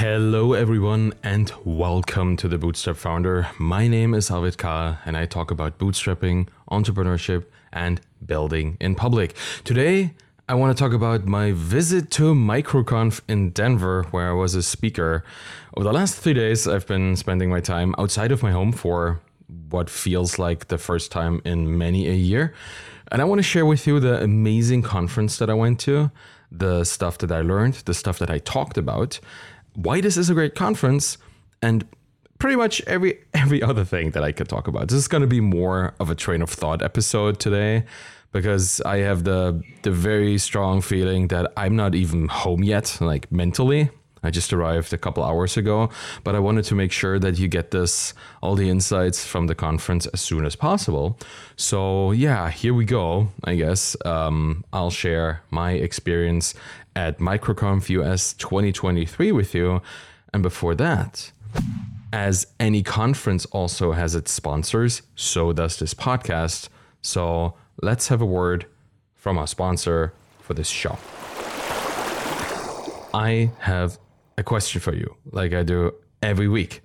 Hello, everyone, and welcome to the Bootstrapped Founder. My name is Arvid Kahl, and I talk about bootstrapping, entrepreneurship, and building in public. Today, I want to talk about my visit to MicroConf in Denver, where I was a speaker. Over the last three days, I've been spending my time outside of my home for what feels like the first time in many a year. And I want to share with you the amazing conference that I went to, the stuff that I learned, the stuff that I talked about, why this is a great conference, and pretty much every every other thing that I could talk about. This is going to be more of a train of thought episode today because I have the the very strong feeling that I'm not even home yet, like mentally. I just arrived a couple hours ago, but I wanted to make sure that you get this all the insights from the conference as soon as possible. So yeah, here we go. I guess um, I'll share my experience at MicroConf US 2023 with you, and before that. As any conference also has its sponsors, so does this podcast. So let's have a word from our sponsor for this show. I have a question for you, like I do every week.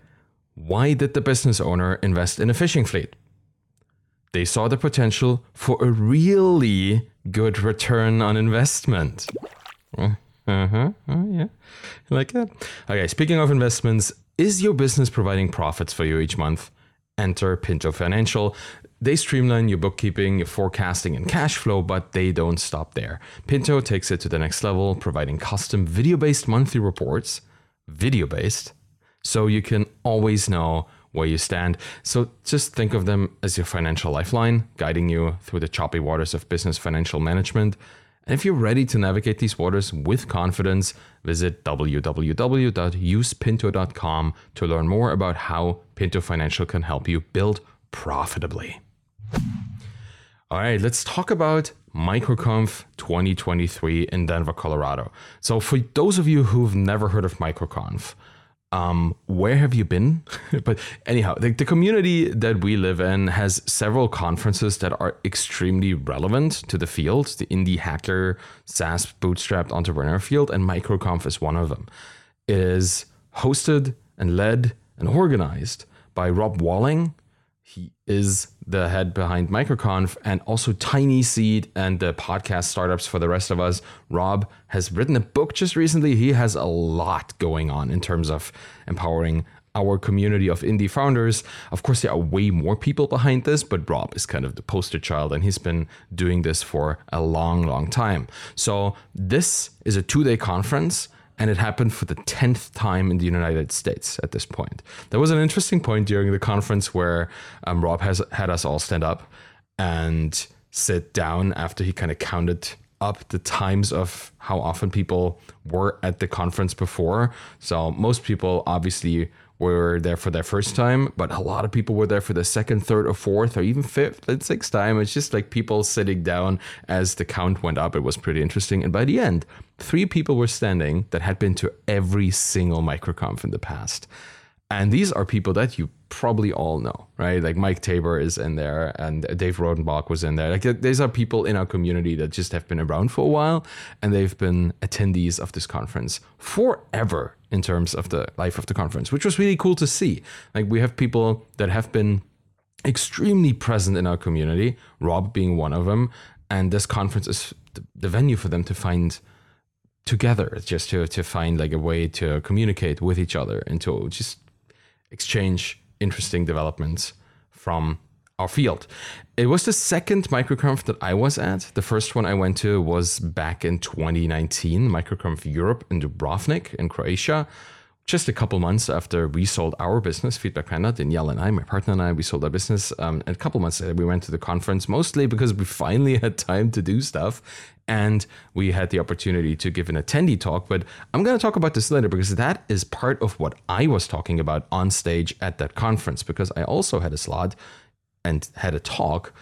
Why did the business owner invest in a fishing fleet? They saw the potential for a really good return on investment. Uh huh. Oh, yeah. I like that. Okay, speaking of investments, is your business providing profits for you each month? Enter Pinto Financial. They streamline your bookkeeping, your forecasting, and cash flow, but they don't stop there. Pinto takes it to the next level, providing custom video based monthly reports, video based, so you can always know where you stand. So just think of them as your financial lifeline, guiding you through the choppy waters of business financial management. And if you're ready to navigate these waters with confidence, visit www.usepinto.com to learn more about how Pinto Financial can help you build profitably. All right, let's talk about MicroConf 2023 in Denver, Colorado. So, for those of you who've never heard of MicroConf, um, where have you been? but anyhow, the, the community that we live in has several conferences that are extremely relevant to the field, the indie hacker, SaaS bootstrapped entrepreneur field, and MicroConf is one of them. It is hosted and led and organized by Rob Walling. Is the head behind MicroConf and also Tiny Seed and the podcast startups for the rest of us. Rob has written a book just recently. He has a lot going on in terms of empowering our community of indie founders. Of course, there are way more people behind this, but Rob is kind of the poster child and he's been doing this for a long, long time. So, this is a two day conference and it happened for the 10th time in the United States at this point. There was an interesting point during the conference where um, Rob has had us all stand up and sit down after he kind of counted up the times of how often people were at the conference before. So most people obviously were there for their first time, but a lot of people were there for the second, third, or fourth, or even fifth and sixth time. It's just like people sitting down as the count went up. It was pretty interesting. And by the end, three people were standing that had been to every single microconf in the past. And these are people that you probably all know, right? Like Mike Taber is in there and Dave Rodenbaugh was in there. Like these are people in our community that just have been around for a while and they've been attendees of this conference forever in terms of the life of the conference, which was really cool to see. Like we have people that have been extremely present in our community, Rob being one of them, and this conference is the venue for them to find together just to to find like a way to communicate with each other and to just exchange interesting developments from our field. It was the second microconf that I was at. The first one I went to was back in 2019, microconf Europe in Dubrovnik in Croatia. Just a couple months after we sold our business, Feedback Panda, Danielle and I, my partner and I, we sold our business. Um, and a couple months later, we went to the conference, mostly because we finally had time to do stuff and we had the opportunity to give an attendee talk. But I'm going to talk about this later because that is part of what I was talking about on stage at that conference because I also had a slot and had a talk.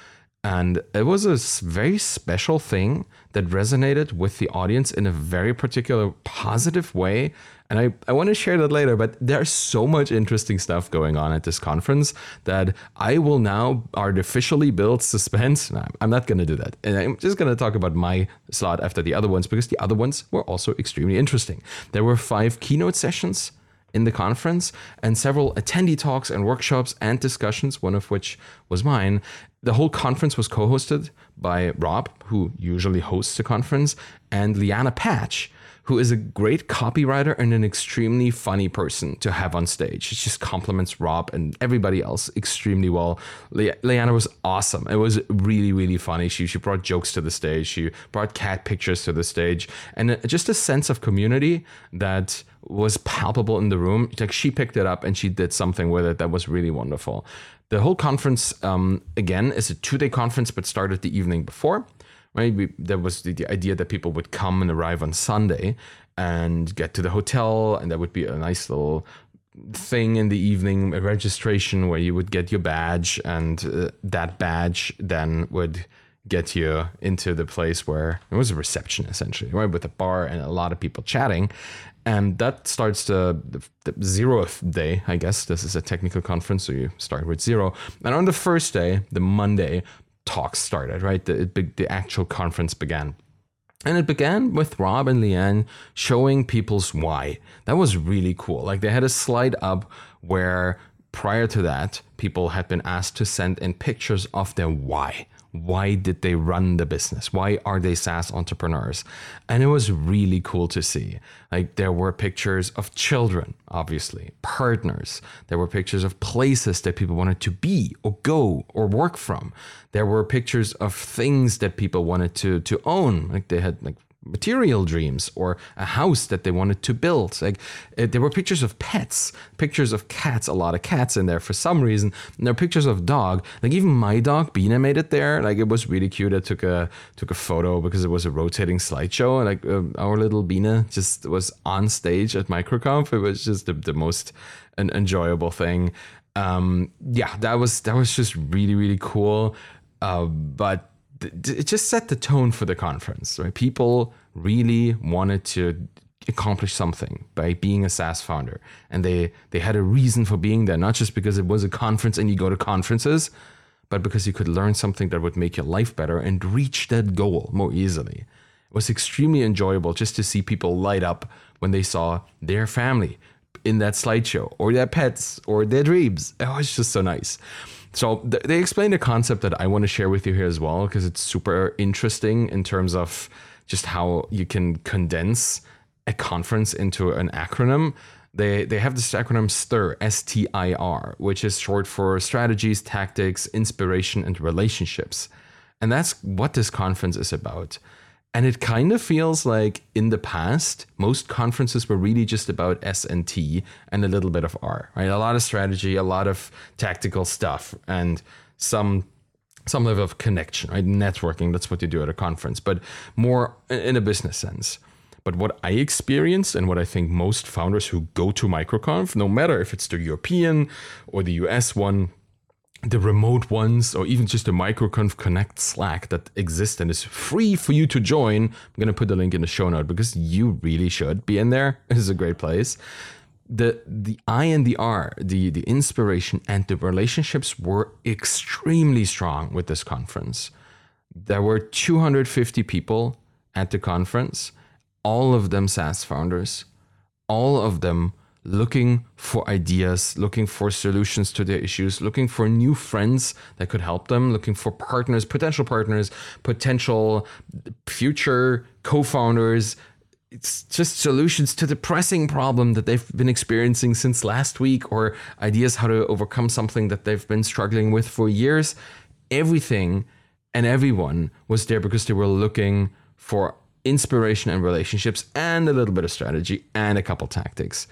And it was a very special thing that resonated with the audience in a very particular positive way. And I, I want to share that later, but there's so much interesting stuff going on at this conference that I will now artificially build suspense. No, I'm not going to do that. And I'm just going to talk about my slot after the other ones because the other ones were also extremely interesting. There were five keynote sessions in the conference and several attendee talks and workshops and discussions, one of which was mine. The whole conference was co hosted by Rob, who usually hosts the conference, and Lianna Patch, who is a great copywriter and an extremely funny person to have on stage. She just compliments Rob and everybody else extremely well. Le- Lianna was awesome. It was really, really funny. She, she brought jokes to the stage, she brought cat pictures to the stage, and just a sense of community that was palpable in the room. Like she picked it up and she did something with it that was really wonderful. The whole conference, um, again, is a two day conference, but started the evening before We, there was the, the, idea that people would come and arrive on Sunday and get to the hotel, and there would be a nice little thing in the evening, a registration where you would get your badge, and uh, that badge then would get you into the place where it was a reception essentially, right, with a bar and a lot of people chatting. And that starts the, the, the zeroth day, I guess. This is a technical conference, so you start with zero. And on the first day, the Monday, talks started, right? The, the actual conference began. And it began with Rob and Leanne showing people's why. That was really cool. Like they had a slide up where prior to that, people had been asked to send in pictures of their why why did they run the business? Why are they SaaS entrepreneurs? And it was really cool to see. Like there were pictures of children, obviously, partners. There were pictures of places that people wanted to be or go or work from. There were pictures of things that people wanted to to own. Like they had like material dreams or a house that they wanted to build. Like uh, there were pictures of pets, pictures of cats, a lot of cats in there for some reason. And there are pictures of dog. Like even my dog Bina made it there. Like it was really cute. I took a took a photo because it was a rotating slideshow. And like uh, our little Bina just was on stage at MicroConf. It was just the, the most an enjoyable thing. Um, yeah, that was that was just really really cool. Uh, but it just set the tone for the conference. Right? People really wanted to accomplish something by being a SaaS founder, and they they had a reason for being there, not just because it was a conference and you go to conferences, but because you could learn something that would make your life better and reach that goal more easily. It was extremely enjoyable just to see people light up when they saw their family in that slideshow, or their pets, or their dreams. It was just so nice. So th- they explained a concept that I want to share with you here as well because it's super interesting in terms of just how you can condense a conference into an acronym. They they have this acronym STIR, S T I R, which is short for strategies, tactics, inspiration, and relationships. And that's what this conference is about. And it kind of feels like in the past, most conferences were really just about S and T and a little bit of R, right? A lot of strategy, a lot of tactical stuff, and some some level of connection, right? Networking, that's what you do at a conference, but more in a business sense. But what I experienced and what I think most founders who go to MicroConf, no matter if it's the European or the US one, the remote ones or even just the microconf connect slack that exists and is free for you to join i'm going to put the link in the show note because you really should be in there. It is a great place. The the i and the r the the inspiration and the relationships were extremely strong with this conference. There were 250 people at the conference all of them saas founders all of them looking for ideas, looking for solutions to their issues, looking for new friends that could help them, looking for partners, potential partners, potential future co founders. It's just solutions to the pressing problem that they've been experiencing since last week, or ideas how to overcome something that they've been struggling with for years. Everything and everyone was there because they were looking for inspiration and relationships and a little bit of strategy and a couple tactics.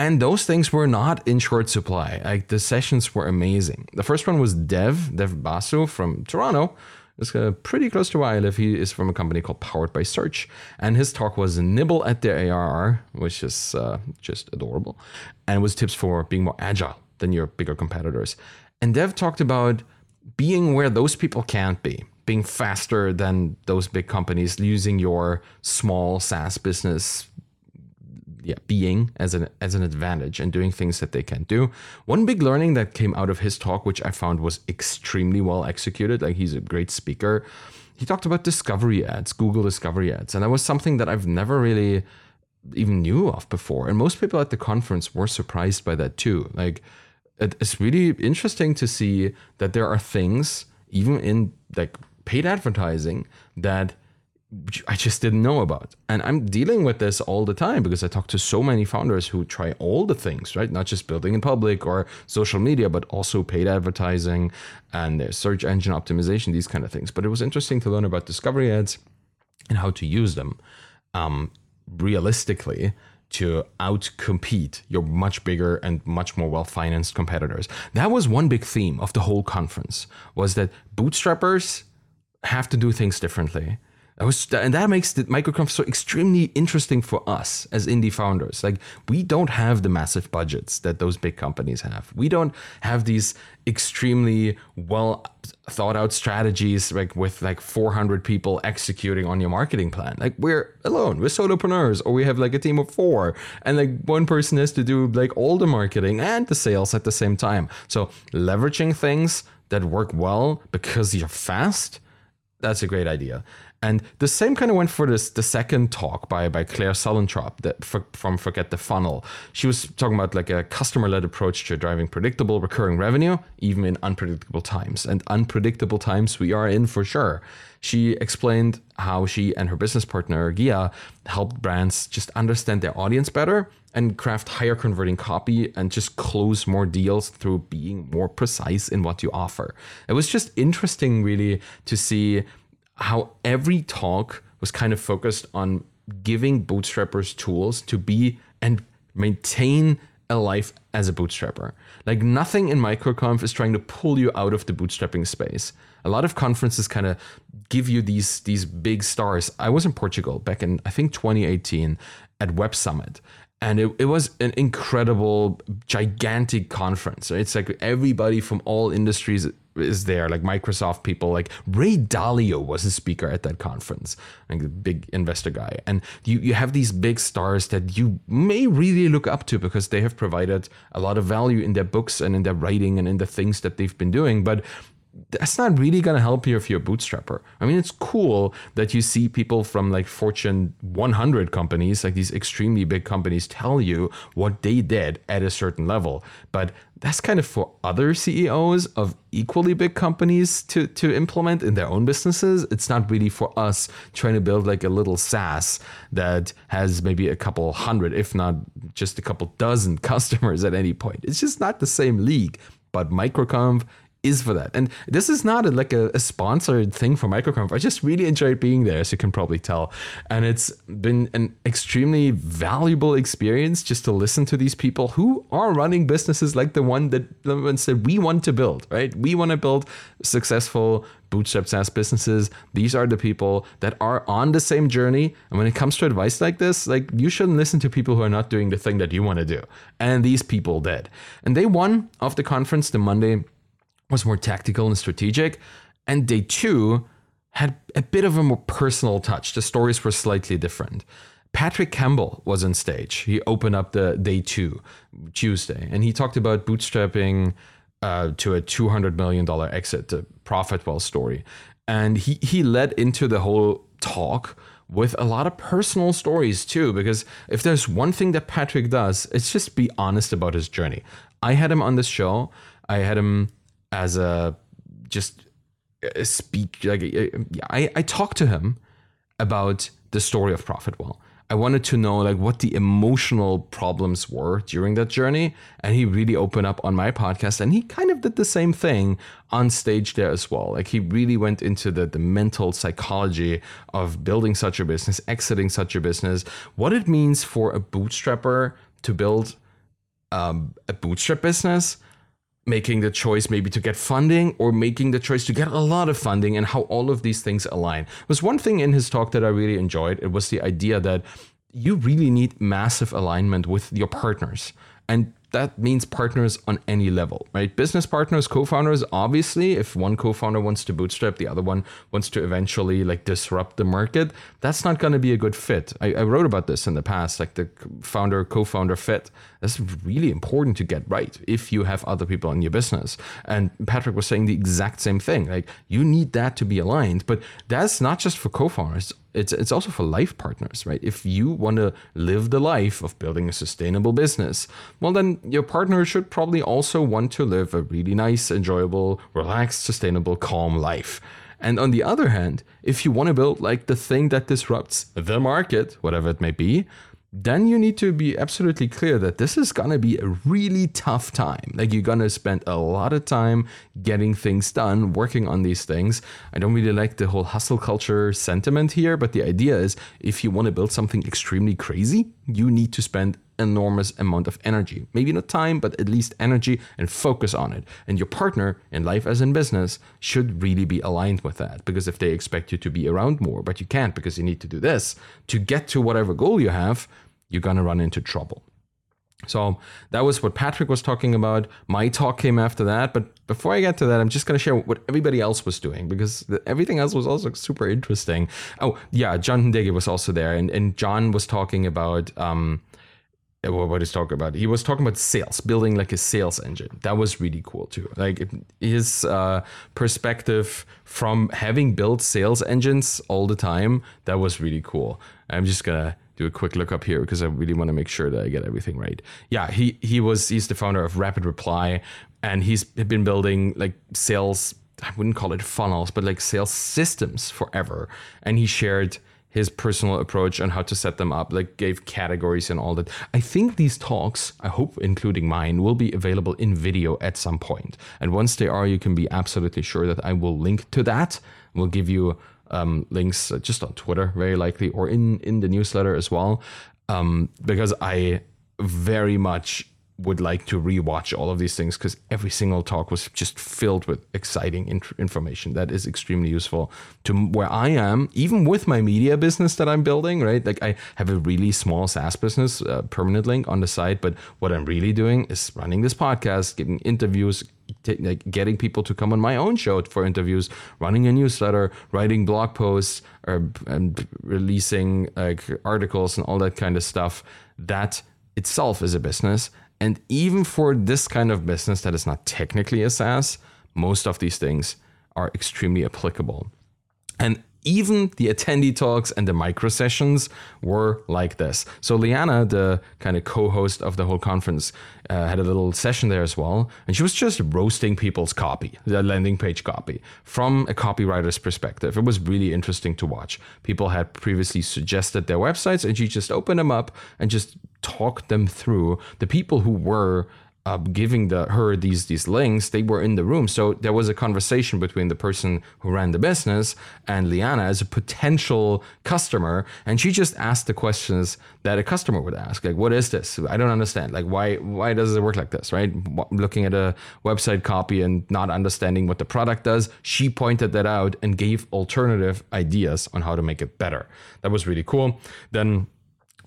And those things were not in short supply. Like the sessions were amazing. The first one was Dev, Dev Basu from Toronto. It's uh, pretty close to where I live. He is from a company called Powered by Search. And his talk was nibble at the ARR, which is uh, just adorable, and was tips for being more agile than your bigger competitors. And Dev talked about being where those people can't be, being faster than those big companies, using your small SaaS business yeah, being as an as an advantage and doing things that they can't do. One big learning that came out of his talk, which I found was extremely well executed, like he's a great speaker. He talked about discovery ads, Google discovery ads, and that was something that I've never really even knew of before. And most people at the conference were surprised by that too. Like, it's really interesting to see that there are things, even in like paid advertising, that I just didn't know about. And I'm dealing with this all the time because I talk to so many founders who try all the things, right? Not just building in public or social media, but also paid advertising and search engine optimization, these kind of things. But it was interesting to learn about discovery ads and how to use them um, realistically to outcompete your much bigger and much more well-financed competitors. That was one big theme of the whole conference was that bootstrappers have to do things differently was, and that makes the microconf so extremely interesting for us as indie founders. Like we don't have the massive budgets that those big companies have. We don't have these extremely well thought out strategies like with like 400 people executing on your marketing plan. Like we're alone, we're solopreneurs, or we have like a team of four, and like one person has to do like all the marketing and the sales at the same time. So leveraging things that work well because you're fast, that's a great idea. And the same kind of went for this the second talk by by Claire Suellentrop that for, from Forget the Funnel. She was talking about like a customer led approach to driving predictable recurring revenue even in unpredictable times. And unpredictable times we are in for sure. She explained how she and her business partner Gia helped brands just understand their audience better and craft higher converting copy and just close more deals through being more precise in what you offer. It was just interesting really to see how every talk was kind of focused on giving bootstrappers tools to be and maintain a life as a bootstrapper. Like nothing in MicroConf is trying to pull you out of the bootstrapping space. A lot of conferences kind of give you these these big stars. I was in Portugal back in I think 2018 at Web Summit. And it, it was an incredible, gigantic conference. It's like everybody from all industries is there, like Microsoft people, like Ray Dalio was a speaker at that conference, like the big investor guy. And you, you have these big stars that you may really look up to because they have provided a lot of value in their books and in their writing and in the things that they've been doing. But that's not really going to help you if you're a bootstrapper. I mean, it's cool that you see people from like Fortune 100 companies, like these extremely big companies, tell you what they did at a certain level. But that's kind of for other CEOs of equally big companies to, to implement in their own businesses. It's not really for us trying to build like a little SaaS that has maybe a couple hundred, if not just a couple dozen customers at any point. It's just not the same league. But MicroConf is for that. And this is not a, like a, a, sponsored thing for MicroConf. I just really enjoyed being there, as you can probably tell. And it's been an extremely valuable experience just to listen to these people who are running businesses like the one that the ones that we want to build, right? We want to build successful bootstrap SaaS businesses. These are the people that are on the same journey. And when it comes to advice like this, like you shouldn't listen to people who are not doing the thing that you want to do. And these people did. And day one of the conference, the Monday was more tactical and strategic. And day two had a bit of a more personal touch. The stories were slightly different. Patrick Campbell was on stage. He opened up the day two, Tuesday, and he talked about bootstrapping uh, to a $200 million exit, the Profitwell story. And he, he led into the whole talk with a lot of personal stories too, because if there's one thing that Patrick does, it's just be honest about his journey. I had him on this show. I had him as a just a speak like I I talked to him about the story of Profitwell. I wanted to know like what the emotional problems were during that journey, and he really opened up on my podcast, and he kind of did the same thing on stage there as well. Like he really went into the the mental psychology of building such a business, exiting such a business, what it means for a bootstrapper to build um, a bootstrap business making the choice maybe to get funding or making the choice to get a lot of funding and how all of these things align. was one thing in his talk that I really enjoyed. It was the idea that you really need massive alignment with your partners. And that means partners on any level, right? Business partners, co-founders, obviously, if one co-founder wants to bootstrap, the other one wants to eventually like disrupt the market, that's not going to be a good fit. I, I, wrote about this in the past, like the founder, co-founder fit. That's really important to get right if you have other people in your business. And Patrick was saying the exact same thing. Like you need that to be aligned, but that's not just for co-founders, it's it's it's also for life partners, right? If you want to live the life of building a sustainable business, well then your partner should probably also want to live a really nice, enjoyable, relaxed, sustainable, calm life. And on the other hand, if you want to build like the thing that disrupts the market, whatever it may be, then you need to be absolutely clear that this is going to be a really tough time. Like you're going to spend a lot of time getting things done, working on these things. I don't really like the whole hustle culture sentiment here, but the idea is if you want to build something extremely crazy, you need to spend enormous amount of energy. Maybe not time, but at least energy and focus on it. And your partner in life as in business should really be aligned with that. Because if they expect you to be around more, but you can't because you need to do this to get to whatever goal you have, you're going to run into trouble. So that was what Patrick was talking about. My talk came after that. But before I get to that, I'm just going to share what everybody else was doing because everything else was also super interesting. Oh, yeah, John Dege was also there. And, and John was talking about um, what he's talking about. He was talking about sales, building like a sales engine. That was really cool too. Like his uh, perspective from having built sales engines all the time, that was really cool. I'm just gonna do a quick look up here because I really want to make sure that I get everything right. Yeah, he he was he's the founder of Rapid Reply, and he's been building like sales. I wouldn't call it funnels, but like sales systems forever. And he shared his personal approach on how to set them up, like gave categories and all that. I think these talks, I hope including mine, will be available in video at some point. And once they are, you can be absolutely sure that I will link to that. We'll give you um, links uh, just on Twitter, very likely, or in in the newsletter as well, um, because I very much would like to rewatch all of these things because every single talk was just filled with exciting int- information that is extremely useful to where I am, even with my media business that I'm building, right? Like I have a really small SaaS business, uh, permanent link on the site, but what I'm really doing is running this podcast, giving interviews, t- like getting people to come on my own show for interviews, running a newsletter, writing blog posts, or and releasing like articles and all that kind of stuff. That itself is a business and even for this kind of business that is not technically a SaaS, most of these things are extremely applicable. And even the attendee talks and the micro sessions were like this. So Lianna, the kind of co-host of the whole conference, uh, had a little session there as well, and she was just roasting people's copy, the landing page copy, from a copywriter's perspective. It was really interesting to watch. People had previously suggested their websites, and she just opened them up and just talked them through. The people who were uh, giving the her these these links, they were in the room. So there was a conversation between the person who ran the business and Lianna as a potential customer, and she just asked the questions that a customer would ask, like, "What is this? I don't understand. Like, why why does it work like this? Right? Looking at a website copy and not understanding what the product does, she pointed that out and gave alternative ideas on how to make it better. That was really cool. Then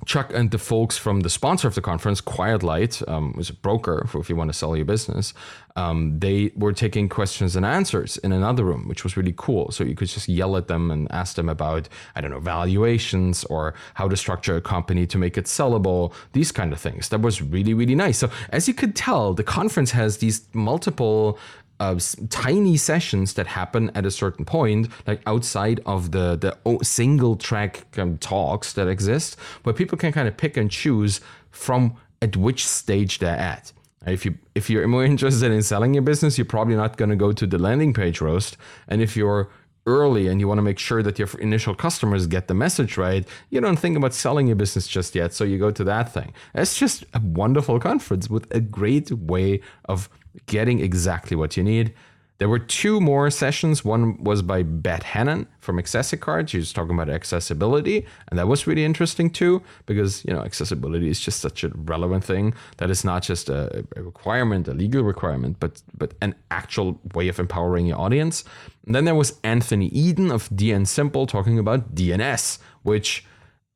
Chuck and the folks from the sponsor of the conference, Quiet Light, um, was a broker for if you want to sell your business. Um, they were taking questions and answers in another room, which was really cool. So you could just yell at them and ask them about, I don't know, valuations or how to structure a company to make it sellable, these kind of things. That was really, really nice. So as you could tell, the conference has these multiple uh, tiny sessions that happen at a certain point, like outside of the the single track um, talks that exist, where people can kind of pick and choose from at which stage they're at. If you if you're more interested in selling your business, you're probably not going to go to the landing page roast. And if you're early and you want to make sure that your initial customers get the message right, you don't think about selling your business just yet. So you go to that thing. It's just a wonderful conference with a great way of getting exactly what you need. There were two more sessions. One was by Beth Hannon from Accessicard. She was talking about accessibility, and that was really interesting too, because you know accessibility is just such a relevant thing that is not just a, a requirement, a legal requirement, but but an actual way of empowering your audience. And then there was Anthony Eden of DNSimple talking about DNS, which,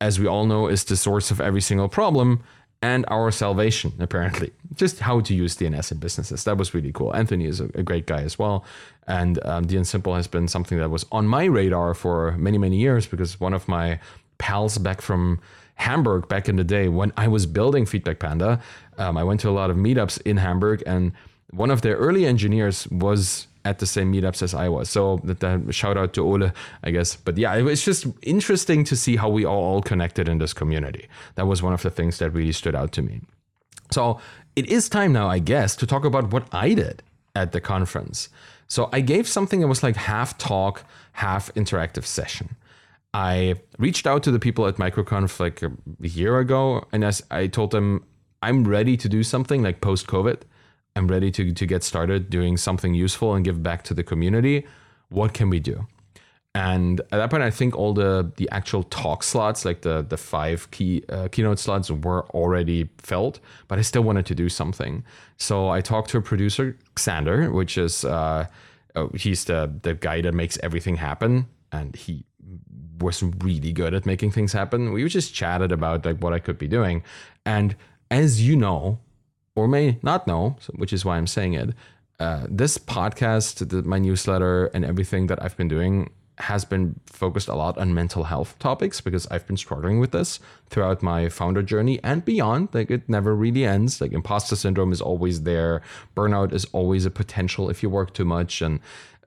as we all know, is the source of every single problem and our salvation, apparently. Just how to use DNS in businesses. That was really cool. Anthony is a, great guy as well. And um, DNSimple has been something that was on my radar for many, many years because one of my pals back from Hamburg back in the day when I was building Feedback Panda, um, I went to a lot of meetups in Hamburg and one of their early engineers was at the same meetups as I was. So shout out to Ole, I guess. But yeah, it was just interesting to see how we are all connected in this community. That was one of the things that really stood out to me. So it is time now, I guess, to talk about what I did at the conference. So I gave something that was like half talk, half interactive session. I reached out to the people at MicroConf like a year ago, and as I told them, I'm ready to do something like post COVID. I'm ready to, to get started doing something useful and give back to the community. What can we do? And at that point, I think all the the actual talk slots, like the the five key uh, keynote slots, were already filled. But I still wanted to do something, so I talked to a producer, Xander, which is uh, uh, he's the the guy that makes everything happen, and he was really good at making things happen. We just chatted about like what I could be doing, and as you know, or may not know, which is why I'm saying it. Uh, this podcast, the, my newsletter, and everything that I've been doing has been focused a lot on mental health topics because I've been struggling with this throughout my founder journey and beyond. Like it never really ends. Like imposter syndrome is always there. Burnout is always a potential if you work too much. And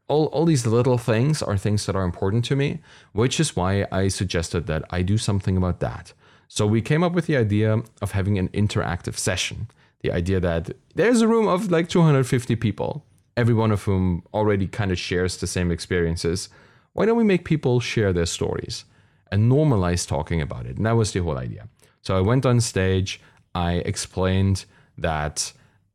all, all these little things are things that are important to me, which is why I suggested that I do something about that. So we came up with the idea of having an interactive session. The idea that there's a room of like 250 people, every one of whom already kind of shares the same experiences why don't we make people share their stories and normalize talking about it? And that was the whole idea. So I went on stage, I explained that.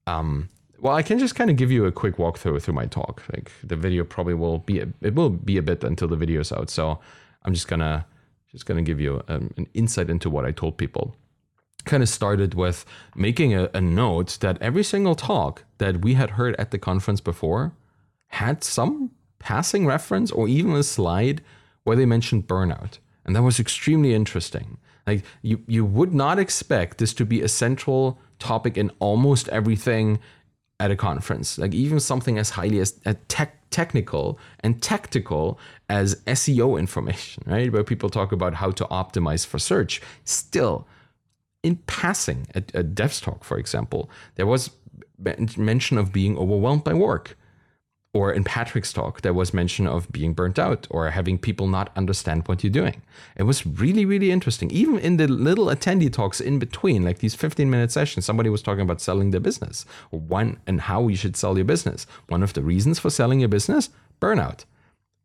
Um, well, I can just kind of give you a quick walkthrough through my talk. Like the video probably will be a, it will be a bit until the video's out. So I'm just gonna just gonna give you um, an insight into what I told people. Kind of started with making a, a note that every single talk that we had heard at the conference before had some passing reference or even a slide where they mentioned burnout. And that was extremely interesting. Like you, you would not expect this to be a central topic in almost everything at a conference. Like even something as highly as tech, technical and tactical as SEO information, right? Where people talk about how to optimize for search. Still, in passing at, at Devs Talk, for example, there was mention of being overwhelmed by work or in Patrick's talk, there was mention of being burnt out or having people not understand what you're doing. It was really, really interesting. Even in the little attendee talks in between, like these 15 minute sessions, somebody was talking about selling their business when and how you should sell your business. One of the reasons for selling your business, burnout.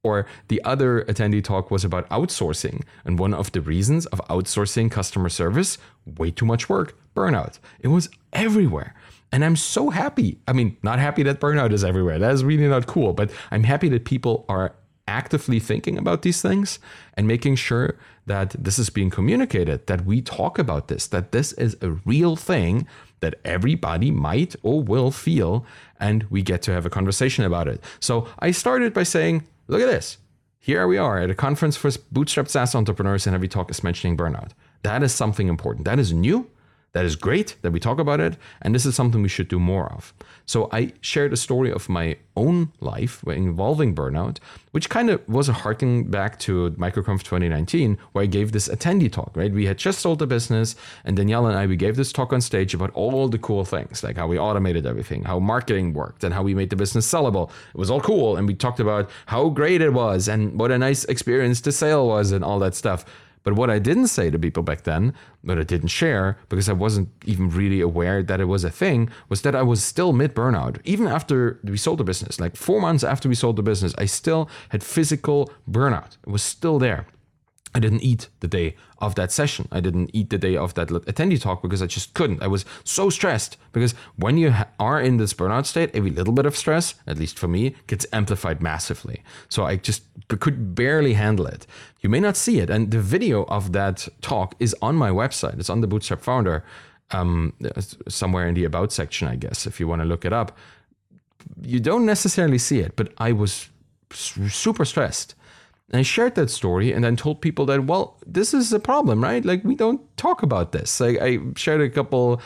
Or the other attendee talk was about outsourcing. And one of the reasons of outsourcing customer service, way too much work, burnout. It was everywhere. And I'm so happy. I mean, not happy that burnout is everywhere. That is really not cool, but I'm happy that people are actively thinking about these things and making sure that this is being communicated, that we talk about this, that this is a real thing that everybody might or will feel, and we get to have a conversation about it. So I started by saying, look at this. Here we are at a conference for bootstrapped SaaS entrepreneurs, and every talk is mentioning burnout. That is something important. That is new. That is great that we talk about it, and this is something we should do more of. So I shared a story of my own life involving burnout, which kind of was a harking back to MicroConf 2019, where I gave this attendee talk, right? We had just sold the business, and Danielle and I, we gave this talk on stage about all the cool things, like how we automated everything, how marketing worked, and how we made the business sellable. It was all cool, and we talked about how great it was, and what a nice experience the sale was, and all that stuff. But what I didn't say to people back then, but I didn't share because I wasn't even really aware that it was a thing, was that I was still mid burnout. Even after we sold the business, like four months after we sold the business, I still had physical burnout. It was still there. I didn't eat the day of that session. I didn't eat the day of that attendee talk because I just couldn't. I was so stressed because when you are in this burnout state, every little bit of stress, at least for me, gets amplified massively. So I just could barely handle it. You may not see it. And the video of that talk is on my website. It's on the Bootstrapped Founder, um, somewhere in the About section, I guess, if you want to look it up. You don't necessarily see it, but I was super stressed and I shared that story and then told people that, well, this is a problem, right? Like, we don't talk about this. Like, I shared a couple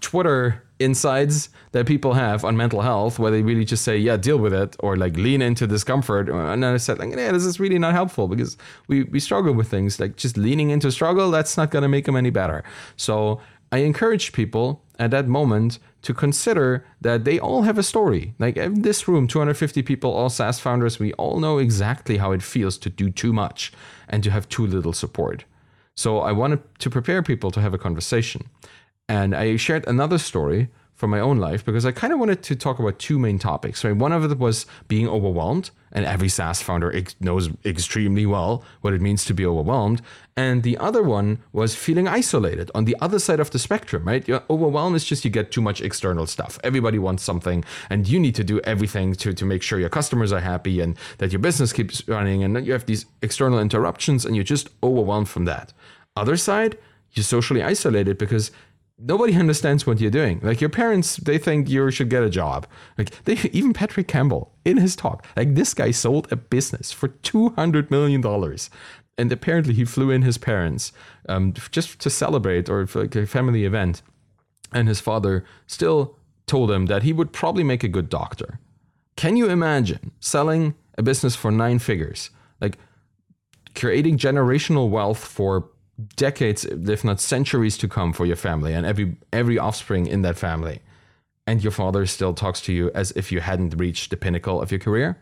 Twitter insights that people have on mental health where they really just say, yeah, deal with it or like lean into discomfort. And then I said, like, yeah, this is really not helpful because we, we struggle with things. Like, just leaning into struggle, that's not going to make them any better. So I encouraged people at that moment to consider that they all have a story. Like in this room, 250 people, all SaaS founders, we all know exactly how it feels to do too much and to have too little support. So I wanted to prepare people to have a conversation. And I shared another story from my own life because I kind of wanted to talk about two main topics. Right, one of it was being overwhelmed, and every SaaS founder ex- knows extremely well what it means to be overwhelmed. And the other one was feeling isolated on the other side of the spectrum. Right, You're overwhelmed is just you get too much external stuff. Everybody wants something, and you need to do everything to to make sure your customers are happy and that your business keeps running. And you have these external interruptions, and you're just overwhelmed from that. Other side, you're socially isolated because nobody understands what you're doing. Like your parents, they think you should get a job. Like they, even Patrick Campbell in his talk, like this guy sold a business for two hundred million dollars, and apparently he flew in his parents um, just to celebrate or for like a family event, and his father still told him that he would probably make a good doctor. Can you imagine selling a business for nine figures, like creating generational wealth for decades, if not centuries to come for your family and every every offspring in that family, and your father still talks to you as if you hadn't reached the pinnacle of your career,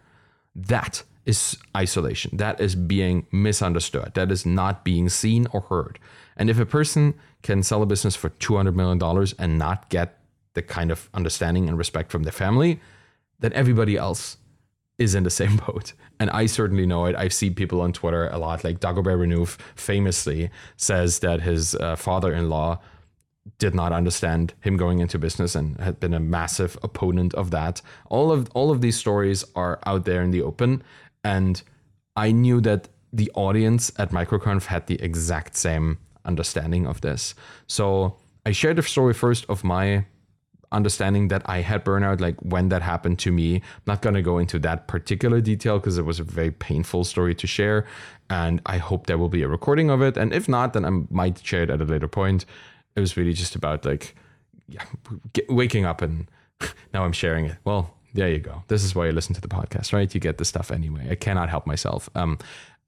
that is isolation. That is being misunderstood. That is not being seen or heard. And if a person can sell a business for $200 million and not get the kind of understanding and respect from their family, then everybody else is in the same boat. And I certainly know it. I've seen people on Twitter a lot, like Dagobert Renouf famously says that his uh, father in law did not understand him going into business and had been a massive opponent of that. All of all of these stories are out there in the open. And I knew that the audience at MicroConf had the exact same understanding of this. So I shared the story first of my understanding that I had burnout, like when that happened to me. I'm not going to go into that particular detail because it was a very painful story to share. And I hope there will be a recording of it. And if not, then I might share it at a later point. It was really just about like yeah, get, waking up and now I'm sharing it. Well, there you go. This is why you listen to the podcast, right? You get the stuff anyway. I cannot help myself. Um,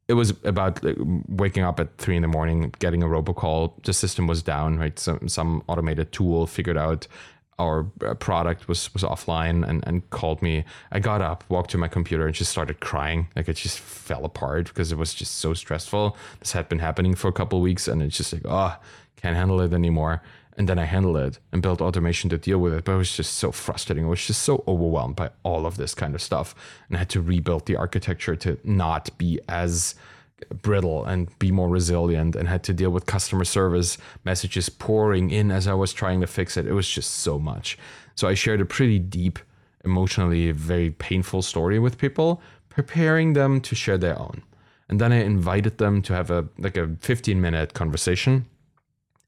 it was about waking up at three in the morning, getting a robocall. The system was down, right? Some some automated tool figured out our uh, product was was offline and, and called me. I got up, walked to my computer, and just started crying. Like it just fell apart because it was just so stressful. This had been happening for a couple weeks, and it's just like, oh, can't handle it anymore. And then I handled it and built automation to deal with it. But it was just so frustrating. I was just so overwhelmed by all of this kind of stuff, and I had to rebuild the architecture to not be as brittle and be more resilient and had to deal with customer service messages pouring in as I was trying to fix it. It was just so much. So I shared a pretty deep, emotionally very painful story with people, preparing them to share their own. And then I invited them to have a like a 15 minute conversation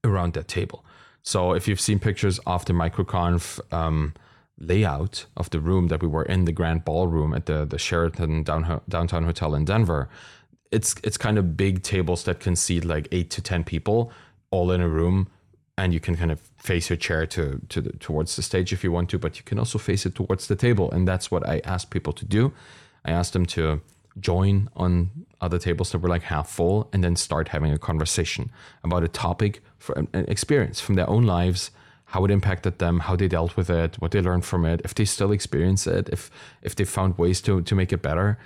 around that table. So if you've seen pictures of the microconf um, layout of the room that we were in, the grand ballroom at the the Sheraton down, downtown hotel in Denver, it's it's kind of big tables that can seat like eight to ten people all in a room and you can kind of face your chair to to the, towards the stage if you want to but you can also face it towards the table and that's what i asked people to do. I asked them to join on other tables that were like half full and then start having a conversation about a topic for an experience from their own lives how it impacted them how they dealt with it what they learned from it if they still experience it if if they found ways to to make it better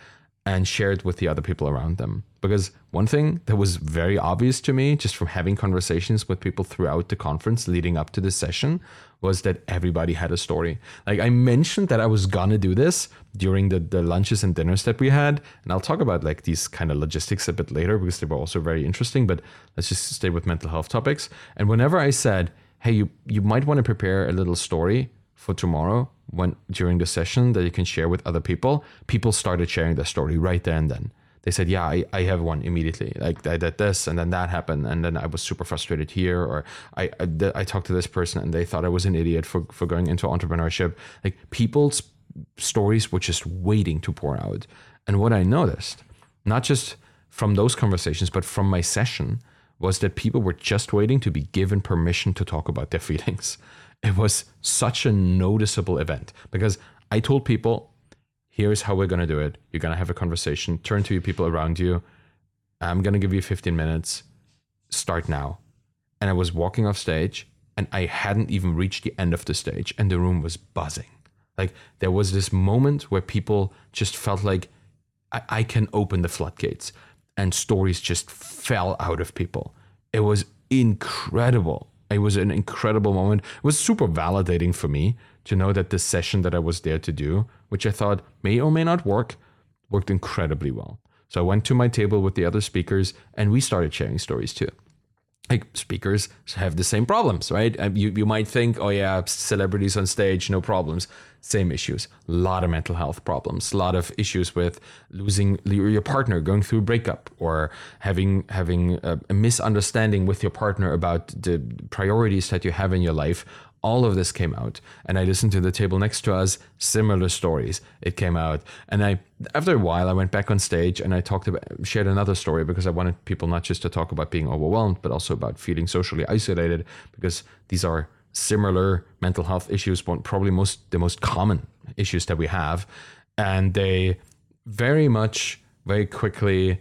and share it with the other people around them. Because one thing that was very obvious to me, just from having conversations with people throughout the conference leading up to this session, was that everybody had a story. Like I mentioned that I was gonna do this during the, the lunches and dinners that we had. And I'll talk about like these kind of logistics a bit later because they were also very interesting. But let's just stay with mental health topics. And whenever I said, hey, you, you might want to prepare a little story for tomorrow when during the session that you can share with other people, people started sharing their story right there and then. They said, "Yeah, I, I have one immediately. Like I did this, and then that happened, and then I was super frustrated here, or I I, I talked to this person, and they thought I was an idiot for for going into entrepreneurship. Like people's stories were just waiting to pour out. And what I noticed, not just from those conversations, but from my session, was that people were just waiting to be given permission to talk about their feelings it was such a noticeable event because I told people, here's how we're going to do it. You're going to have a conversation, turn to your people around you. I'm going to give you 15 minutes. Start now. And I was walking off stage and I hadn't even reached the end of the stage, and the room was buzzing. Like there was this moment where people just felt like I, I can open the floodgates, and stories just fell out of people. It was incredible. It was an incredible moment. It was super validating for me to know that the session that I was there to do, which I thought may or may not work, worked incredibly well. So I went to my table with the other speakers and we started sharing stories too. Like speakers have the same problems, right? You, you might think, oh yeah, celebrities on stage, no problems. Same issues. A lot of mental health problems. A lot of issues with losing your partner, going through a breakup, or having having a, a misunderstanding with your partner about the priorities that you have in your life all of this came out and i listened to the table next to us similar stories it came out. And i after a while i went back on stage and i talked about shared another story because i wanted people not just to talk about being overwhelmed but also about feeling socially isolated because these are similar mental health issues probably most the most common issues that we have. And they very much very quickly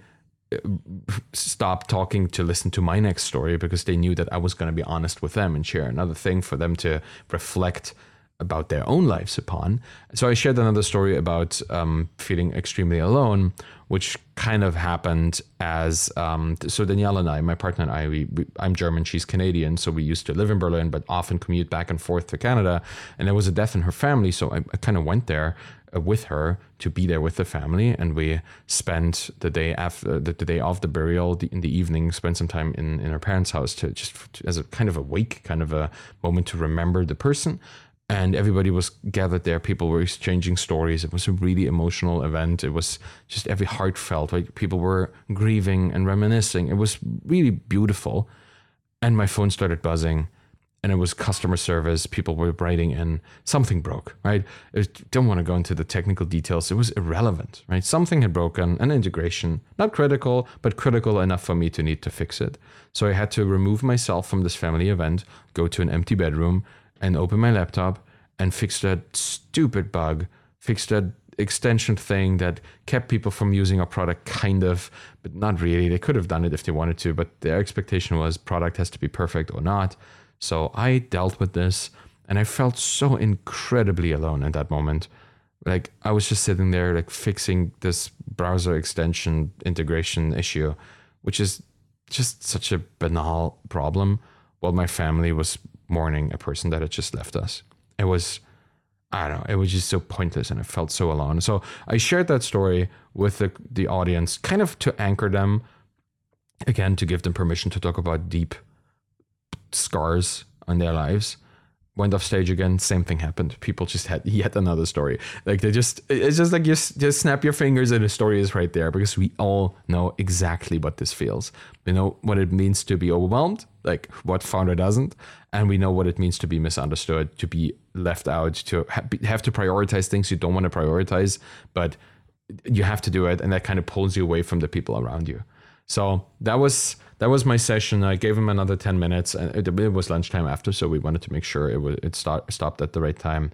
stopped talking to listen to my next story because they knew that I was going to be honest with them and share another thing for them to reflect about their own lives upon. So I shared another story about um, feeling extremely alone, which kind of happened as um, so Danielle and I, my partner and I, we, we, I'm German, she's Canadian, so we used to live in Berlin, but often commute back and forth to Canada. And there was a death in her family, so I, I kind of went there Uh, with her to be there with the family, and we spent the day after uh, the, the day of the burial the, in the evening, spent some time in in her parents' house to just to, as a kind of a wake, kind of a moment to remember the person. And everybody was gathered there. People were exchanging stories. It was a really emotional event. It was just every heartfelt. Like people were grieving and reminiscing. It was really beautiful. And my phone started buzzing and it was customer service. People were writing in something broke, right? I don't want to go into the technical details. It was irrelevant, right? Something had broken, an integration, not critical, but critical enough for me to need to fix it. So I had to remove myself from this family event, go to an empty bedroom, and open my laptop and fix that stupid bug, fix that extension thing that kept people from using our product kind of but not really they could have done it if they wanted to but their expectation was product has to be perfect or not so I dealt with this and I felt so incredibly alone in that moment. Like I was just sitting there, like fixing this browser extension integration issue, which is just such a banal problem, while my family was mourning a person that had just left us. It was, I don't know, it was just so pointless and I felt so alone. So I shared that story with the, the audience, kind of to anchor them, again, to give them permission to talk about deep scars on their lives. Went off stage again same thing happened. People just had yet another story. Like they just it's just like you just snap your fingers and the story is right there because we all know exactly what this feels. We know what it means to be overwhelmed like what founder doesn't and we know what it means to be misunderstood to be left out to have to prioritize things you don't want to prioritize but you have to do it and that kind of pulls you away from the people around you. So that was that was my session. I gave him another 10 minutes and it, it was lunchtime after. So we wanted to make sure it was, it start, stopped at the right time.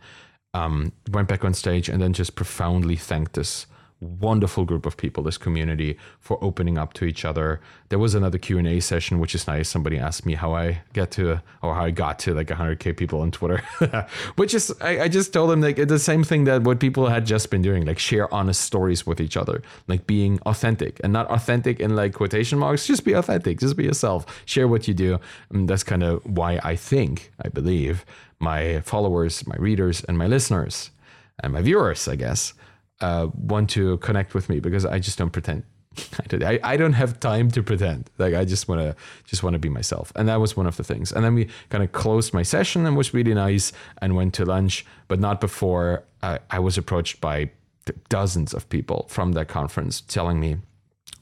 Um, went back on stage and then just profoundly thanked this wonderful group of people, this community, for opening up to each other. There was another Q and A session, which is nice. Somebody asked me how I get to, or how I got to like 100k people on Twitter, which is I, I, just told them like the same thing that what people had just been doing, like share honest stories with each other, like being authentic and not authentic in like quotation marks. Just be authentic, just be yourself. Share what you do. And that's kind of why I think, I believe, my followers, my readers, and my listeners and my viewers, I guess uh, want to connect with me because I just don't pretend. I, I don't have time to pretend. Like I just want to just want to be myself, and that was one of the things. And then we kind of closed my session and was really nice and went to lunch, but not before I, I was approached by dozens of people from that conference telling me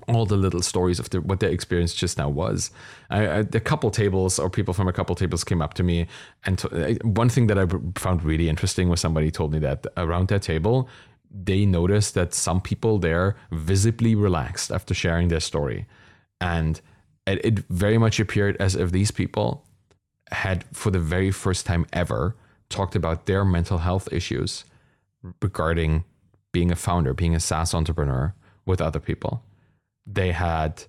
all the little stories of the, what their experience just now was. I, I, a couple tables or people from a couple tables came up to me, and t- one thing that I found really interesting was somebody told me that around that table they noticed that some people there visibly relaxed after sharing their story. And it, it very much appeared as if these people had, for the very first time ever, talked about their mental health issues regarding being a founder, being a SaaS entrepreneur with other people. They had,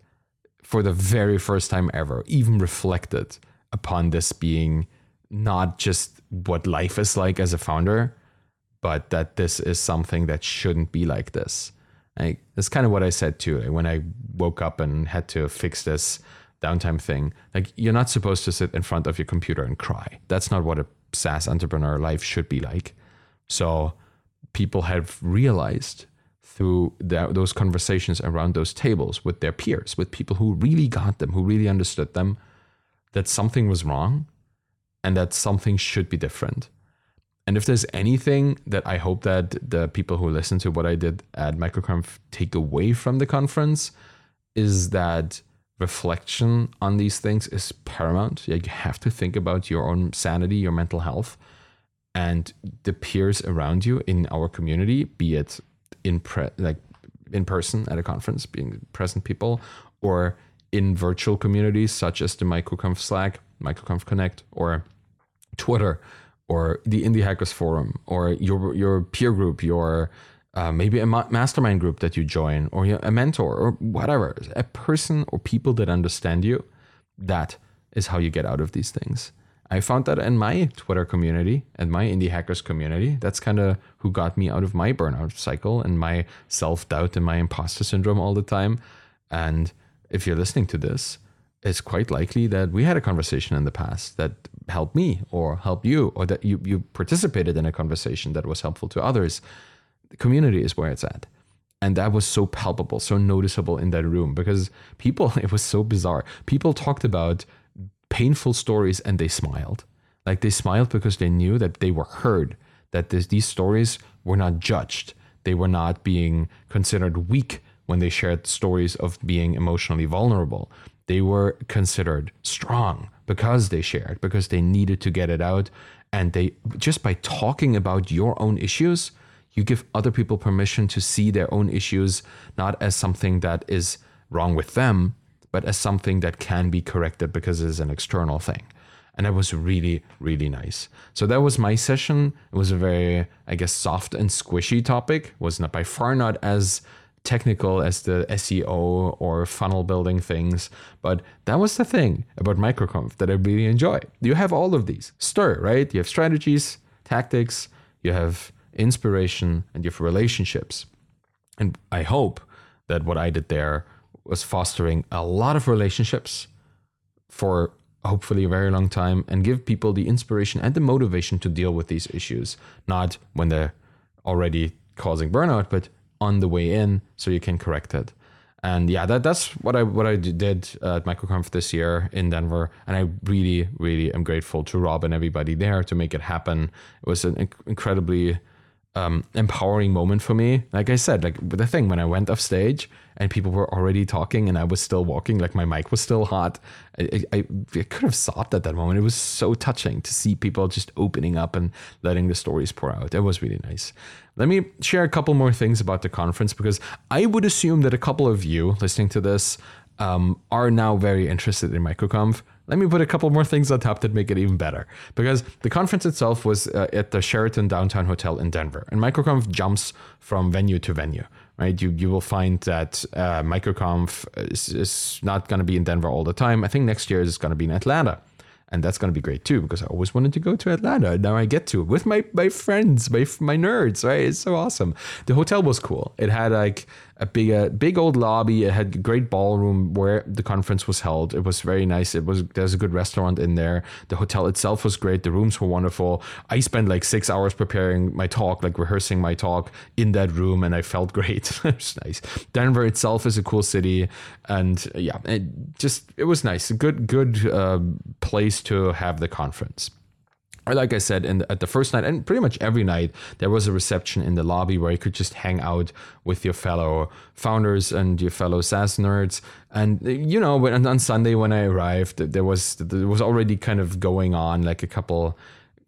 for the very first time ever, even reflected upon this being not just what life is like as a founder, but that this is something that shouldn't be like this. Like, that's kind of what I said too. Like, when I woke up and had to fix this downtime thing, like you're not supposed to sit in front of your computer and cry. That's not what a SaaS entrepreneur life should be like. So people have realized through the, those conversations around those tables with their peers, with people who really got them, who really understood them, that something was wrong and that something should be different. And if there's anything that I hope that the people who listen to what I did at MicroConf take away from the conference is that reflection on these things is paramount. you have to think about your own sanity, your mental health, and the peers around you in our community, be it in pre- like in person at a conference, being present people, or in virtual communities such as the MicroConf Slack, MicroConf Connect, or Twitter, or the Indie Hackers Forum, or your your peer group, your uh, maybe a mastermind group that you join, or a mentor, or whatever, a person or people that understand you. That is how you get out of these things. I found that in my Twitter community and my indie hackers community. That's kind of who got me out of my burnout cycle and my self doubt and my imposter syndrome all the time. And if you're listening to this, it's quite likely that we had a conversation in the past that helped me or helped you, or that you, you participated in a conversation that was helpful to others. The community is where it's at. And that was so palpable, so noticeable in that room because people, it was so bizarre. People talked about painful stories and they smiled. Like they smiled because they knew that they were heard, that this, these stories were not judged. They were not being considered weak when they shared stories of being emotionally vulnerable. They were considered strong because they shared, because they needed to get it out. And they just by talking about your own issues, you give other people permission to see their own issues not as something that is wrong with them, but as something that can be corrected because it's an external thing. And that was really, really nice. So that was my session. It was a very, I guess, soft and squishy topic. It was not by far not as technical as the SEO or funnel building things. But that was the thing about MicroConf that I really enjoy. You have all of these. STIR, right? You have strategies, tactics, you have inspiration, and you have relationships. And I hope that what I did there was fostering a lot of relationships for hopefully a very long time and give people the inspiration and the motivation to deal with these issues, not when they're already causing burnout, but on the way in so you can correct it. And yeah, that that's what I what I did at MicroConf this year in Denver, and I really really am grateful to Rob and everybody there to make it happen. It was an inc- incredibly um, empowering moment for me. Like I said, like the thing when I went off stage and people were already talking and I was still walking, like my mic was still hot. I, I, I could have sobbed at that moment. It was so touching to see people just opening up and letting the stories pour out. It was really nice. Let me share a couple more things about the conference because I would assume that a couple of you listening to this um, are now very interested in MicroConf let me put a couple more things on top that make it even better. Because the conference itself was uh, at the Sheraton Downtown Hotel in Denver, and MicroConf jumps from venue to venue. Right, you you will find that uh, MicroConf is, is not going to be in Denver all the time. I think next year is going to be in Atlanta and that's going to be great too because I always wanted to go to Atlanta. Now I get to with my my friends, my my nerds. Right, it's so awesome. The hotel was cool. It had like a big a big old lobby. It had a great ballroom where the conference was held. It was very nice. It was there's a good restaurant in there. The hotel itself was great. The rooms were wonderful. I spent like six hours preparing my talk, like rehearsing my talk in that room, and I felt great. it was nice. Denver itself is a cool city, and yeah, it just it was nice. A good good uh, place to have the conference like I said, in the, at the first night and pretty much every night, there was a reception in the lobby where you could just hang out with your fellow founders and your fellow SaaS nerds. And you know, when, on Sunday when I arrived, there was there was already kind of going on like a couple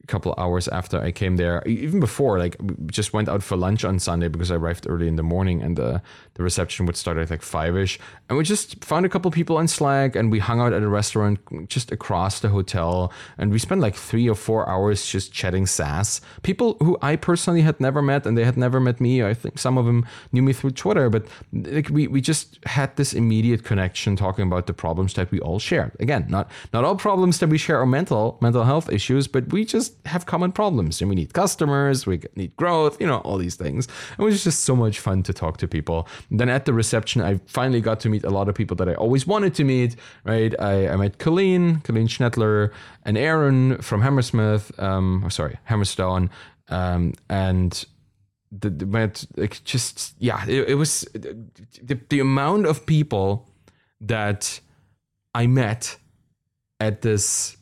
couple hours after I came there, even before, like just went out for lunch on Sunday because I arrived early in the morning and the, the reception would start at like five ish. And we just found a couple people on Slack and we hung out at a restaurant just across the hotel. And we spent like three or four hours just chatting SaaS. People who I personally had never met and they had never met me. I think some of them knew me through Twitter, but like we, we just had this immediate connection talking about the problems that we all shared. Again, not not all problems that we share are mental mental health issues, but we just have common problems and we need customers, we need growth, you know, all these things. It was just so much fun to talk to people. And then at the reception, I finally got to meet a lot of people that I always wanted to meet, right? I, I met Colleen, Colleen Schnettler, and Aaron from Hammersmith, um, sorry, Hammerstone, um, and the, the like just yeah, it, it was the, the amount of people that I met at this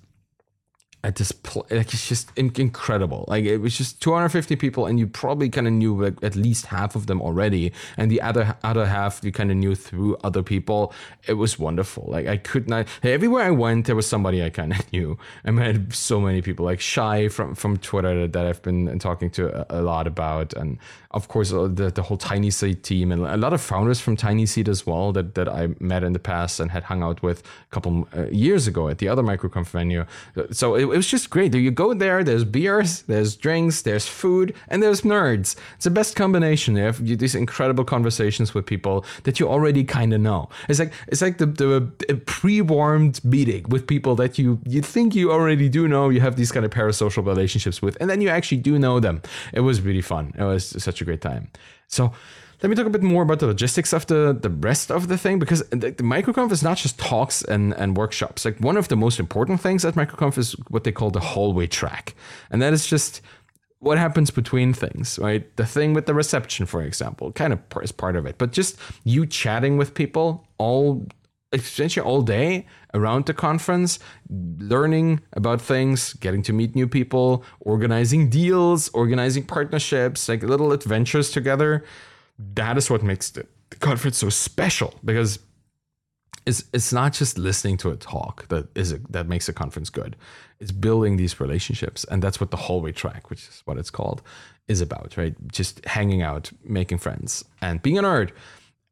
at this like it's just incredible. Like it was just 250 people and you probably kind of knew like at least half of them already. And the other other half you kind of knew through other people. It was wonderful. Like i could not everywhere i went there was somebody i kind of knew i met so many people like shy from from twitter that i've been talking to a, a lot about. And of course uh, the, the whole TinySeed team and a lot of founders from TinySeed as well that that i met in the past and had hung out with a couple uh, years ago at the other microconf venue. So it, it was just great. You go there, there's beers, there's drinks, there's food, and there's nerds. It's the best combination. You have these incredible conversations with people that you already kind of know. It's like it's like the, the pre-warmed meeting with people that you you think you already do know. You have these kind of parasocial relationships with, and then you actually do know them. It was really fun. It was such a great time. So let me talk a bit more about the logistics of the, the rest of the thing because the, the MicroConf is not just talks and, and workshops. Like one of the most important things at MicroConf is what they call the hallway track. And that is just what happens between things, right? The thing with the reception, for example, kind of is part of it, but just you chatting with people all essentially all day around the conference, learning about things, getting to meet new people, organizing deals, organizing partnerships, like little adventures together that is what makes the, the conference so special because it's it's not just listening to a talk that is a, that makes a conference good. It's building these relationships, and that's what the hallway track, which is what it's called, is about. Right, just hanging out, making friends, and being a nerd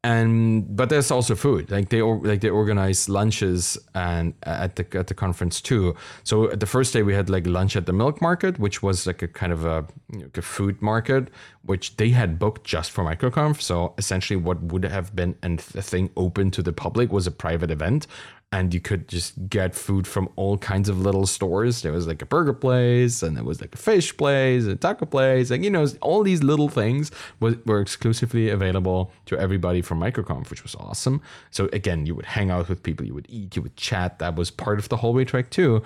and but there's also food. Like they like they organize lunches and uh, at the at the conference too. So the first day we had like lunch at the milk market which was like a kind of a, know, a food market which they had booked just for microconf. So essentially what would have been a thing open to the public was a private event and you could just get food from all kinds of little stores. There was like a burger place, and there was like a fish place, a taco place, and you know, all these little things were exclusively available to everybody from MicroConf, which was awesome. So again, you would hang out with people, you would eat, you would chat. That was part of the hallway track too.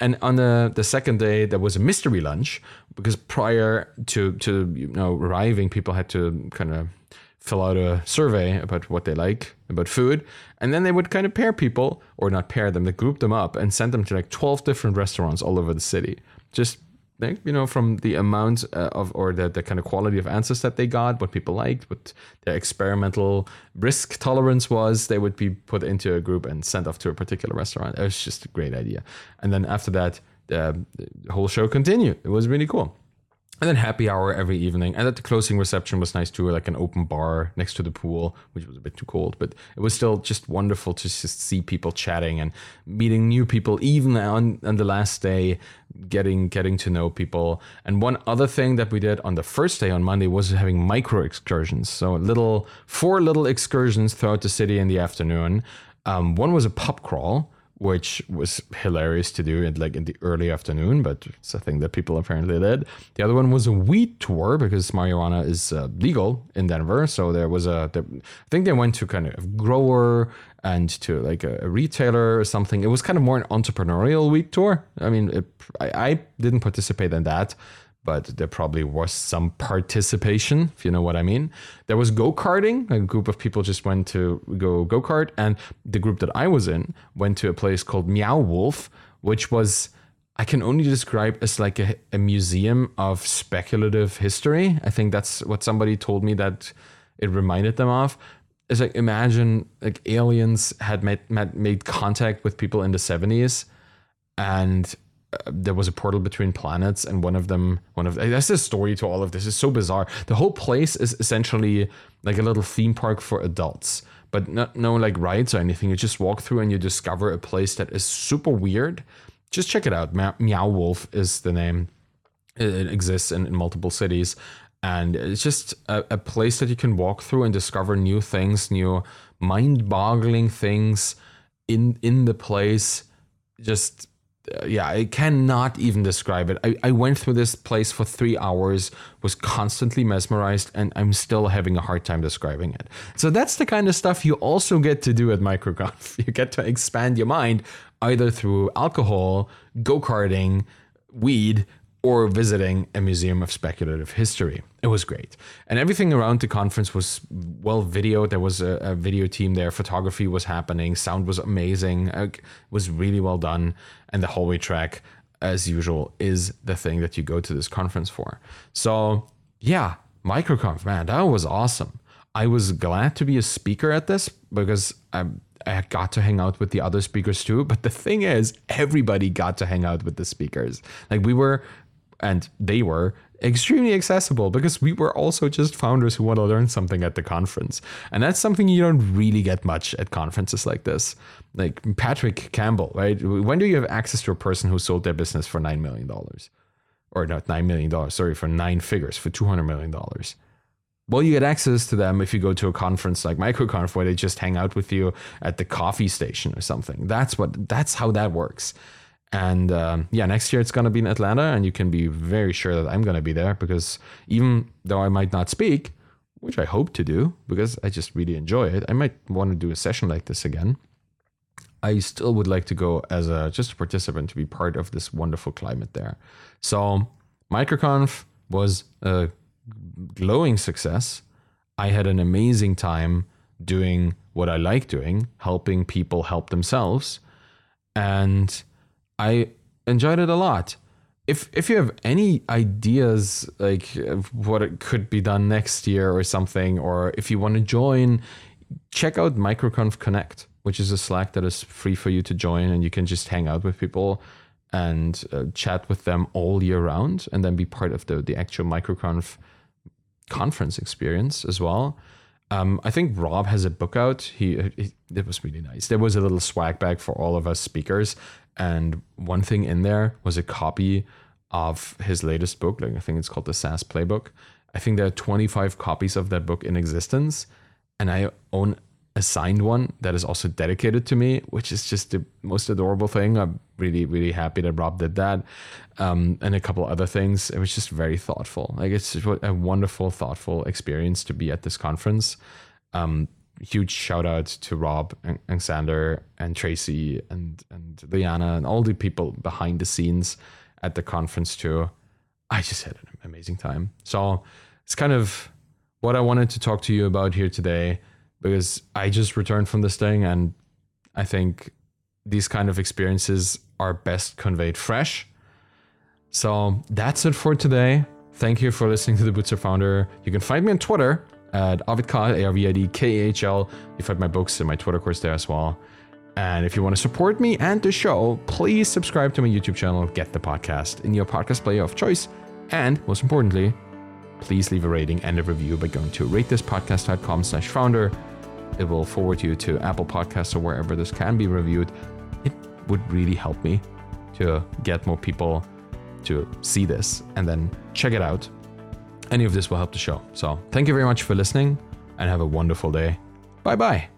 And on the the second day, there was a mystery lunch because prior to to you know arriving, people had to kind of fill out a survey about what they like about food and then they would kind of pair people or not pair them they group them up and send them to like 12 different restaurants all over the city. Just like you know from the amount uh, of or the, the kind of quality of answers that they got what people liked what their experimental risk tolerance was they would be put into a group and sent off to a particular restaurant. It was just a great idea. And then after that uh, the whole show continued. It was really cool and then happy hour every evening. And at the closing reception was nice too, like an open bar next to the pool, which was a bit too cold, but it was still just wonderful to just see people chatting and meeting new people, even on, on the last day, getting getting to know people. And one other thing that we did on the first day on Monday was having micro excursions. So little four little excursions throughout the city in the afternoon. Um, one was a pub crawl which was hilarious to do in like in the early afternoon, but it's a thing that people apparently did. The other one was a weed tour because marijuana is uh, legal in Denver, so there was a. I think they went to kind of grower and to like a, a, retailer or something. It was kind of more an entrepreneurial weed tour. I mean, it, I, I didn't participate in that but there probably was some participation, if you know what I mean. There was go karting. A group of people just went to go go kart, and the group that I was in went to a place called Meow Wolf, which was I can only describe as like a, a museum of speculative history. I think that's what somebody told me that it reminded them of. It's like imagine like aliens had made made contact with people in the seventies, and there was a portal between planets, and one of them, one of that's the story to all of this. is so bizarre. The whole place is essentially like a little theme park for adults, but not no like rides or anything. You just walk through and you discover a place that is super weird. Just check it out. Meow Wolf is the name. It exists in, in multiple cities, and it's just a, a place that you can walk through and discover new things, new mind-boggling things in in the place. Just yeah, I cannot even describe it. I, I went through this place for three hours, was constantly mesmerized, and I'm still having a hard time describing it. So that's the kind of stuff you also get to do at MicroConf. You get to expand your mind either through alcohol, go karting, weed, or visiting a museum of speculative history. It was great. And everything around the conference was well videoed. There was a, a video team there, photography was happening, sound was amazing, uh, it was really well done. And the hallway track, as usual, is the thing that you go to this conference for. So, yeah, MicroConf, man, that was awesome. I was glad to be a speaker at this because I, I got to hang out with the other speakers too. But the thing is, everybody got to hang out with the speakers. Like we were and they were extremely accessible because we were also just founders who want to learn something at the conference. And that's something you don't really get much at conferences like this. Like Patrick Campbell, right? When do you have access to a person who sold their business for $9 million? Or not $9 million, sorry, for nine figures, for $200 million. Well, you get access to them if you go to a conference like MicroConf where they just hang out with you at the coffee station or something. That's what that's how that works. And um, yeah, next year it's going to be in Atlanta, and you can be very sure that I'm going to be there because even though I might not speak, which I hope to do because I just really enjoy it, I might want to do a session like this again. I still would like to go as a just a participant to be part of this wonderful climate there. So MicroConf was a glowing success. I had an amazing time doing what I like doing, helping people help themselves. And I enjoyed it a lot. If if you have any ideas like what it could be done next year or something, or if you want to join, check out MicroConf Connect, which is a Slack that is free for you to join, and you can just hang out with people and uh, chat with them all year round, and then be part of the the actual MicroConf conference experience as well. Um, I think Rob has a book out. He, he, it was really nice. There was a little swag bag for all of us speakers, and one thing in there was a copy of his latest book. Like I think it's called the SaaS Playbook. I think there are 25 copies of that book in existence, and I own a signed one that is also dedicated to me, which is just the most adorable thing. I'm really, really happy that Rob did that, um, and a couple other things. It was just very thoughtful. Like it's a wonderful, thoughtful experience to be at this conference. Um, huge shout out to Rob and, and Xander and Tracy and and Lianna and all the people behind the scenes at the conference too. I just had an amazing time. So it's kind of what I wanted to talk to you about here today because I just returned from this thing and I think these kind of experiences are best conveyed fresh. So that's it for today. Thank you for listening to the Bootstrapped Founder. You can find me on Twitter at Arvid Kahl, A-R-V-I-D-K-A-H-L. You find my books and my Twitter course there as well. And if you want to support me and the show, please subscribe to my YouTube channel, Get the Podcast, in your podcast player of choice. And most importantly, please leave a rating and a review by going to ratethispodcast.com slash founder. It will forward you to Apple Podcasts or wherever this can be reviewed. It would really help me to get more people to see this and then check it out any of this will help the show. So thank you very much for listening and have a wonderful day. Bye bye.